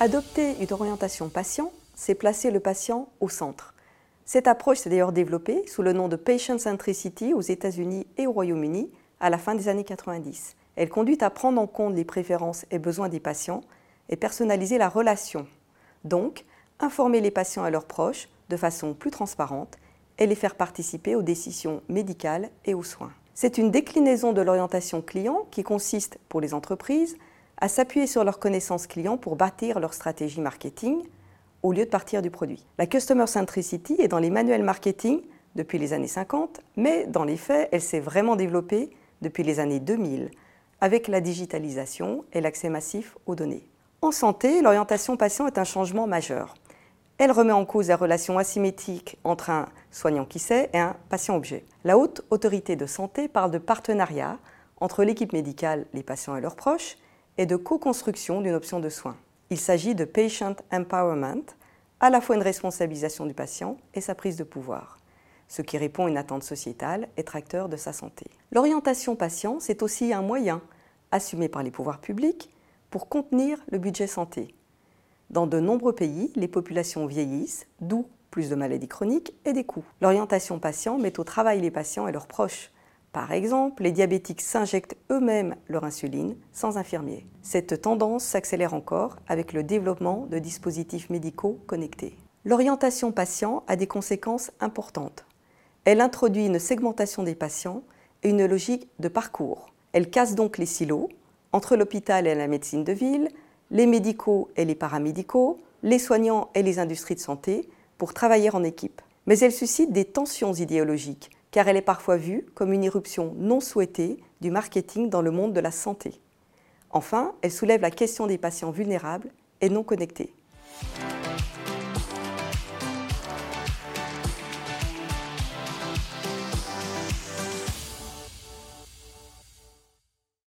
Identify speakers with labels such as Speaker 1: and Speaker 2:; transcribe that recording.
Speaker 1: Adopter une orientation patient, c'est placer le patient au centre. Cette approche s'est d'ailleurs développée sous le nom de Patient Centricity aux États-Unis et au Royaume-Uni à la fin des années 90. Elle conduit à prendre en compte les préférences et besoins des patients et personnaliser la relation. Donc, informer les patients et leurs proches de façon plus transparente et les faire participer aux décisions médicales et aux soins. C'est une déclinaison de l'orientation client qui consiste, pour les entreprises, à s'appuyer sur leurs connaissances clients pour bâtir leur stratégie marketing au lieu de partir du produit. La Customer Centricity est dans les manuels marketing depuis les années 50, mais dans les faits, elle s'est vraiment développée depuis les années 2000 avec la digitalisation et l'accès massif aux données. En santé, l'orientation patient est un changement majeur. Elle remet en cause la relation asymétrique entre un soignant qui sait et un patient-objet. La haute autorité de santé parle de partenariat entre l'équipe médicale, les patients et leurs proches, et de co-construction d'une option de soins. Il s'agit de patient empowerment, à la fois une responsabilisation du patient et sa prise de pouvoir, ce qui répond à une attente sociétale et tracteur de sa santé. L'orientation patient, c'est aussi un moyen, assumé par les pouvoirs publics, pour contenir le budget santé. Dans de nombreux pays, les populations vieillissent, d'où plus de maladies chroniques et des coûts. L'orientation patient met au travail les patients et leurs proches. Par exemple, les diabétiques s'injectent eux-mêmes leur insuline sans infirmier. Cette tendance s'accélère encore avec le développement de dispositifs médicaux connectés. L'orientation patient a des conséquences importantes. Elle introduit une segmentation des patients et une logique de parcours. Elle casse donc les silos entre l'hôpital et la médecine de ville, les médicaux et les paramédicaux, les soignants et les industries de santé pour travailler en équipe. Mais elle suscite des tensions idéologiques, car elle est parfois vue comme une irruption non souhaitée du marketing dans le monde de la santé. Enfin, elle soulève la question des patients vulnérables et non connectés.